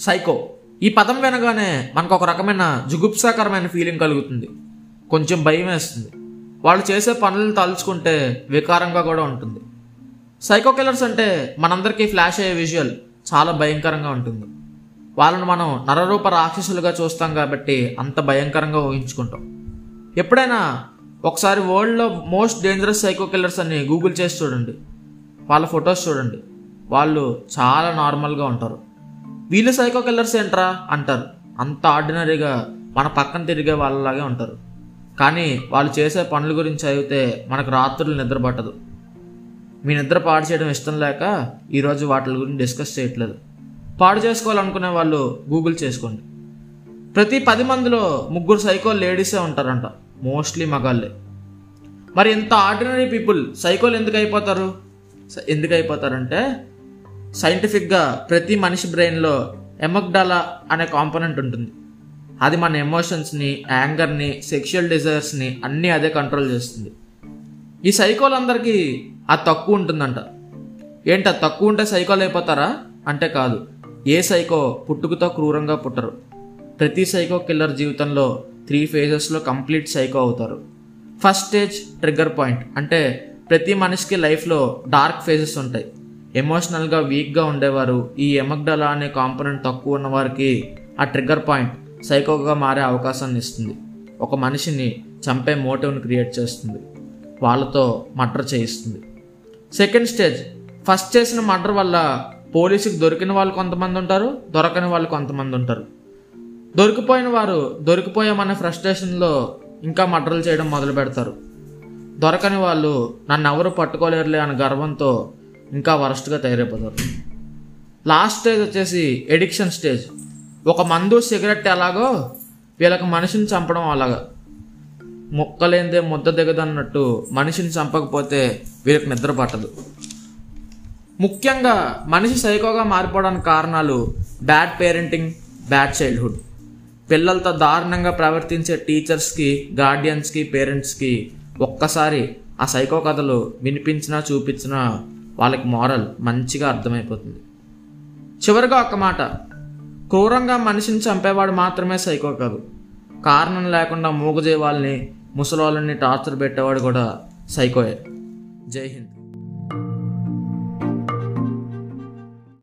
Psycho ఈ పదం వినగానే మనకు ఒక రకమైన జుగుప్సాకరమైన ఫీలింగ్ కలుగుతుంది. కొంచెం భయం వేస్తుంది. వాళ్ళు చేసే పనులను తలుచుకుంటే వికారంగా కూడా ఉంటుంది. సైకో కిల్లర్స్ అంటే మనందరికీ ఫ్లాష్ అయ్యే విజువల్ చాలా భయంకరంగా ఉంటుంది. వాళ్ళను మనం నరరూప రాక్షసులుగా చూస్తాం కాబట్టి అంత భయంకరంగా ఊహించుకుంటాం. ఎప్పుడైనా ఒకసారి వరల్డ్లో మోస్ట్ డేంజరస్ సైకో కిల్లర్స్ అని గూగుల్ చేసి చూడండి. వాళ్ళ ఫొటోస్ చూడండి. వాళ్ళు చాలా నార్మల్గా ఉంటారు. వీళ్ళు సైకో కిల్లర్స్ ఏంట్రా? అంటారు. అంత ఆర్డినరీగా మన పక్కన తిరిగే వాళ్ళలాగే ఉంటారు. కానీ వాళ్ళు చేసే పనుల గురించి చదివితే మనకు రాత్రులు నిద్ర పట్టదు. మీ నిద్ర పాడు చేయడం ఇష్టం లేక ఈరోజు వాటి గురించి డిస్కస్ చేయట్లేదు. పాడు చేసుకోవాలనుకునే వాళ్ళు గూగుల్ చేసుకోండి. ప్రతి పది మందిలో ముగ్గురు సైకో లేడీసే ఉంటారంట. మోస్ట్లీ మగాళ్ళే. మరి ఇంత ఆర్డినరీ పీపుల్ సైకోలు ఎందుకు అయిపోతారు? స- ఎందుకు అయిపోతారంటే సైంటిఫిక్గా ప్రతి మనిషి బ్రెయిన్లో ఎమగ్డాలా అనే కాంపోనెంట్ ఉంటుంది. అది మన ఎమోషన్స్ని యాంగర్ని సెక్షువల్ డిజైర్స్ని అన్నీ అదే కంట్రోల్ చేస్తుంది. ఈ సైకోలందరికీ అది తక్కువ ఉంటుందంట. ఏంటి అది తక్కువ ఉంటే సైకోలు అయిపోతారా? అంటే కాదు. ఏ సైకో పుట్టుకతో క్రూరంగా పుట్టరు. ప్రతి సైకో కిల్లర్ జీవితంలో త్రీ ఫేజెస్లో కంప్లీట్ సైకో అవుతారు. First stage trigger point. అంటే ప్రతి మనిషికి లైఫ్లో డార్క్ ఫేజెస్ ఉంటాయి. ఎమోషనల్గా వీక్గా ఉండేవారు. ఈ ఎమగ్డలా అనే కాంపోనెంట్ తక్కువ ఉన్న వారికి ఆ ట్రిగ్గర్ పాయింట్ సైకోగా మారే అవకాశాన్ని ఇస్తుంది. ఒక మనిషిని చంపే మోటివ్ని క్రియేట్ చేస్తుంది. వాళ్ళతో మర్డర్ చేయిస్తుంది. సెకండ్ స్టేజ్ ఫస్ట్ చేసిన మర్డర్ వల్ల పోలీసుకి దొరికిన వాళ్ళు కొంతమంది ఉంటారు దొరకని వాళ్ళు కొంతమంది ఉంటారు. దొరికిపోయిన వారు దొరికిపోయామనే ఫ్రస్ట్రేషన్లో ఇంకా మర్డర్లు చేయడం మొదలు పెడతారు దొరకని వాళ్ళు నన్ను ఎవరు పట్టుకోలేరులే అనే గర్వంతో ఇంకా వరస్ట్గా తయారైపోతారు. లాస్ట్ స్టేజ్ వచ్చేసి ఎడిక్షన్ స్టేజ్. ఒక మందు సిగరెట్ ఎలాగో వీళ్ళకి మనిషిని చంపడం అలాగా. ముక్కలేందే ముద్ద దిగదన్నట్టు మనిషిని చంపకపోతే వీళ్ళకి నిద్ర పట్టదు. ముఖ్యంగా మనిషి సైకోగా మారిపోవడానికి కారణాలు బ్యాడ్ పేరెంటింగ్ బ్యాడ్ చైల్డ్హుడ్. పిల్లలతో దారుణంగా ప్రవర్తించే టీచర్స్కి గార్డియన్స్కి పేరెంట్స్కి ఒక్కసారి ఆ సైకో కథలు వినిపించినా చూపించినా వాళ్ళకి మోరల్ మంచిగా అర్థమైపోతుంది. చివరిగా ఒక మాట. క్రూరంగా మనిషిని చంపేవాడు మాత్రమే సైకో కాదు. కారణం లేకుండా మూగజే వాళ్ళని ముసలోళ్ళని టార్చర్ పెట్టేవాడు కూడా సైకోయే జై హింద్.